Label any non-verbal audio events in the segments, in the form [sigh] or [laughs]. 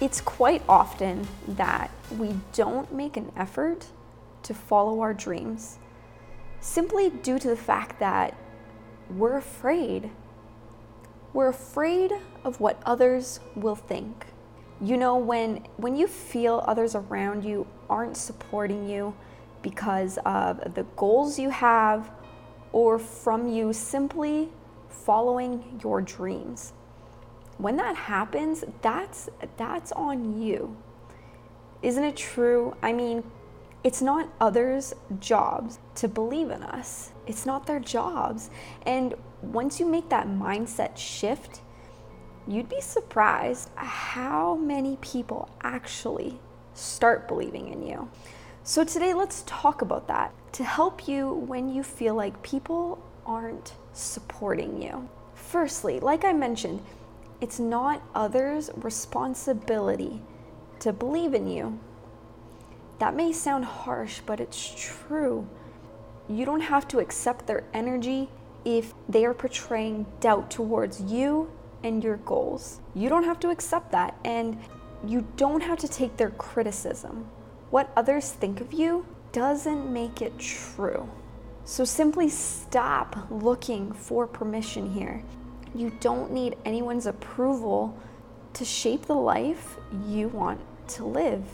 It's quite often that we don't make an effort to follow our dreams simply due to the fact that we're afraid. We're afraid of what others will think. You know when when you feel others around you aren't supporting you because of the goals you have or from you simply following your dreams. When that happens, that's that's on you. Isn't it true? I mean, it's not others' jobs to believe in us. It's not their jobs. And once you make that mindset shift, you'd be surprised how many people actually start believing in you. So, today, let's talk about that to help you when you feel like people aren't supporting you. Firstly, like I mentioned, it's not others' responsibility to believe in you. That may sound harsh, but it's true. You don't have to accept their energy if they are portraying doubt towards you and your goals. You don't have to accept that, and you don't have to take their criticism. What others think of you doesn't make it true. So simply stop looking for permission here. You don't need anyone's approval to shape the life you want to live.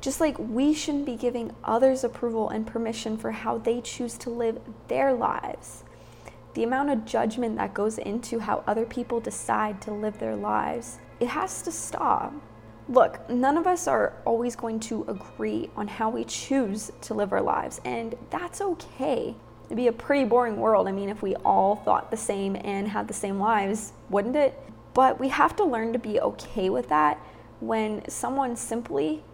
Just like we shouldn't be giving others approval and permission for how they choose to live their lives. The amount of judgment that goes into how other people decide to live their lives, it has to stop. Look, none of us are always going to agree on how we choose to live our lives, and that's okay. It'd be a pretty boring world. I mean, if we all thought the same and had the same lives, wouldn't it? But we have to learn to be okay with that when someone simply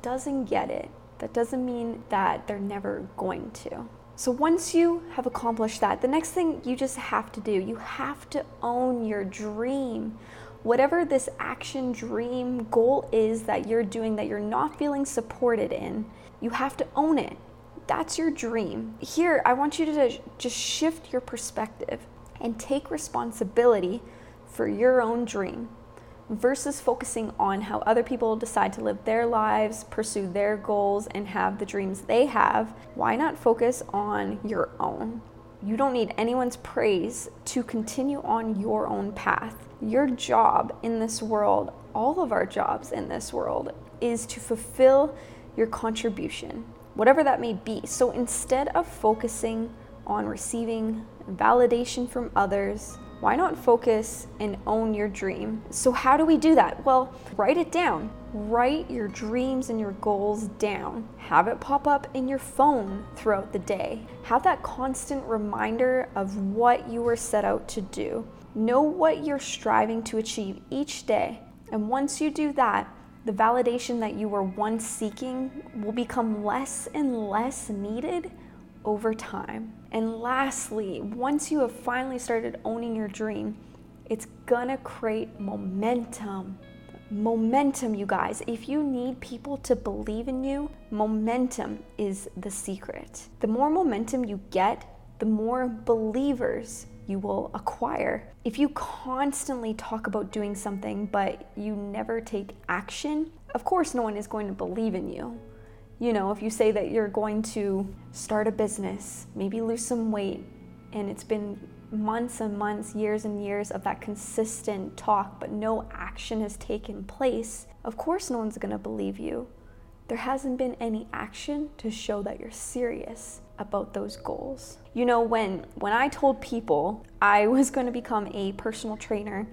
doesn't get it. That doesn't mean that they're never going to. So once you have accomplished that, the next thing you just have to do, you have to own your dream. Whatever this action, dream, goal is that you're doing that you're not feeling supported in, you have to own it. That's your dream. Here, I want you to just shift your perspective and take responsibility for your own dream versus focusing on how other people decide to live their lives, pursue their goals, and have the dreams they have, why not focus on your own? You don't need anyone's praise to continue on your own path. Your job in this world, all of our jobs in this world, is to fulfill your contribution, whatever that may be. So instead of focusing on receiving validation from others, why not focus and own your dream? So, how do we do that? Well, write it down. Write your dreams and your goals down. Have it pop up in your phone throughout the day. Have that constant reminder of what you were set out to do. Know what you're striving to achieve each day. And once you do that, the validation that you were once seeking will become less and less needed over time. And lastly, once you have finally started owning your dream, it's gonna create momentum. Momentum, you guys. If you need people to believe in you, momentum is the secret. The more momentum you get, the more believers you will acquire. If you constantly talk about doing something but you never take action, of course, no one is going to believe in you. You know, if you say that you're going to start a business, maybe lose some weight, and it's been months and months, years and years of that consistent talk, but no action has taken place, of course, no one's gonna believe you. There hasn't been any action to show that you're serious about those goals. You know, when when I told people I [laughs] was going to become a personal trainer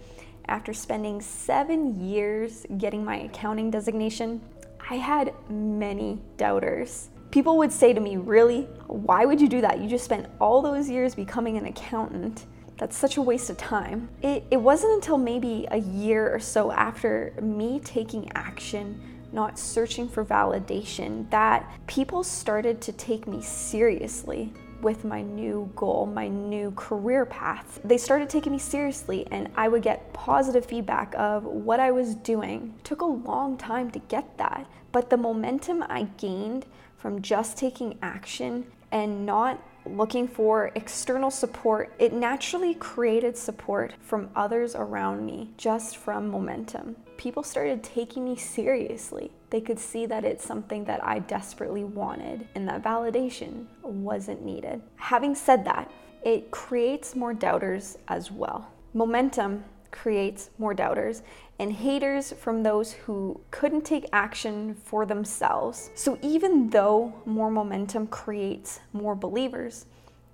after spending 7 years getting my accounting designation, I had many doubters. People would say to me, Really? Why would you do that? You just spent all those years becoming an accountant That's such a waste of time. It, it wasn't until maybe a year or so after me taking action not searching for validation, that people started to take me seriously with my new goal, my new career path. They started taking me seriously, and I would get positive feedback of what I was doing. It took a long time to get that, but the momentum I gained from just taking action and not looking for external support, it naturally created support from others around me just from momentum. People started taking me seriously. They could see that it's something that I desperately wanted and that validation wasn't needed. Having said that, it creates more doubters as well. Momentum creates more doubters and haters from those who couldn't take action for themselves. So, even though more momentum creates more believers,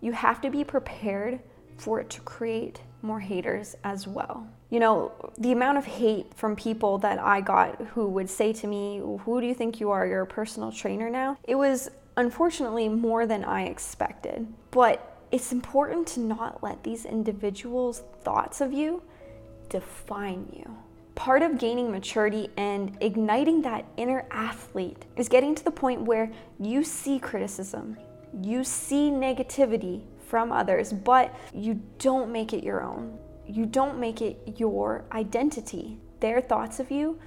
you have to be prepared for it to create more haters as well. You know, the amount of hate from people that I got who would say to me, Who do you think you are? You're a personal trainer now? It was unfortunately more than I expected. But it's important to not let these individuals' thoughts of you define you. Part of gaining maturity and igniting that inner athlete is getting to the point where you see criticism, you see negativity from others, but you don't make it your own. You don't make it your identity. Their thoughts of you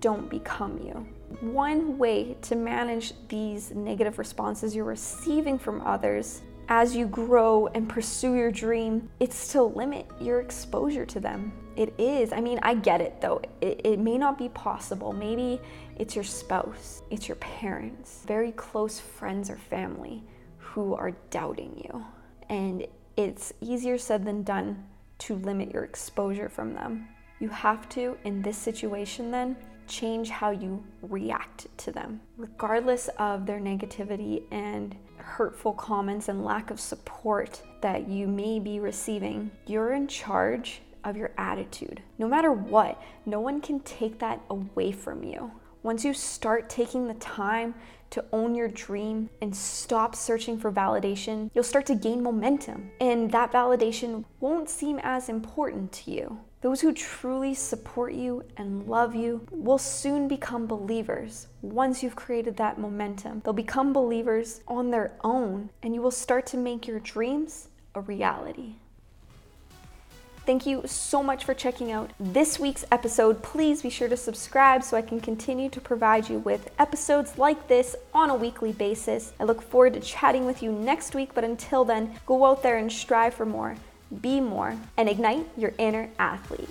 don't become you. One way to manage these negative responses you're receiving from others as you grow and pursue your dream, it's to limit your exposure to them. It is. I mean, I get it though. It, it, may not be possible. Maybe it's your spouse, it's your parents, very close friends or family who are doubting you. And it's easier said than done to limit your exposure from them. You have to, in this situation, then, change how you react to them, regardless of their negativity and hurtful comments and lack of support that you may be receiving. You're in charge of your attitude. No matter what, no one can take that away from you. Once you start taking the time to own your dream and stop searching for validation, you'll start to gain momentum. And that validation won't seem as important to you. Those who truly support you and love you will soon become believers. Once you've created that momentum, they'll become believers on their own, and you will start to make your dreams a reality. Thank you so much for checking out this week's episode. Please be sure to subscribe so I can continue to provide you with episodes like this on a weekly basis. I look forward to chatting with you next week, but until then, go out there and strive for more be more, and ignite your inner athlete.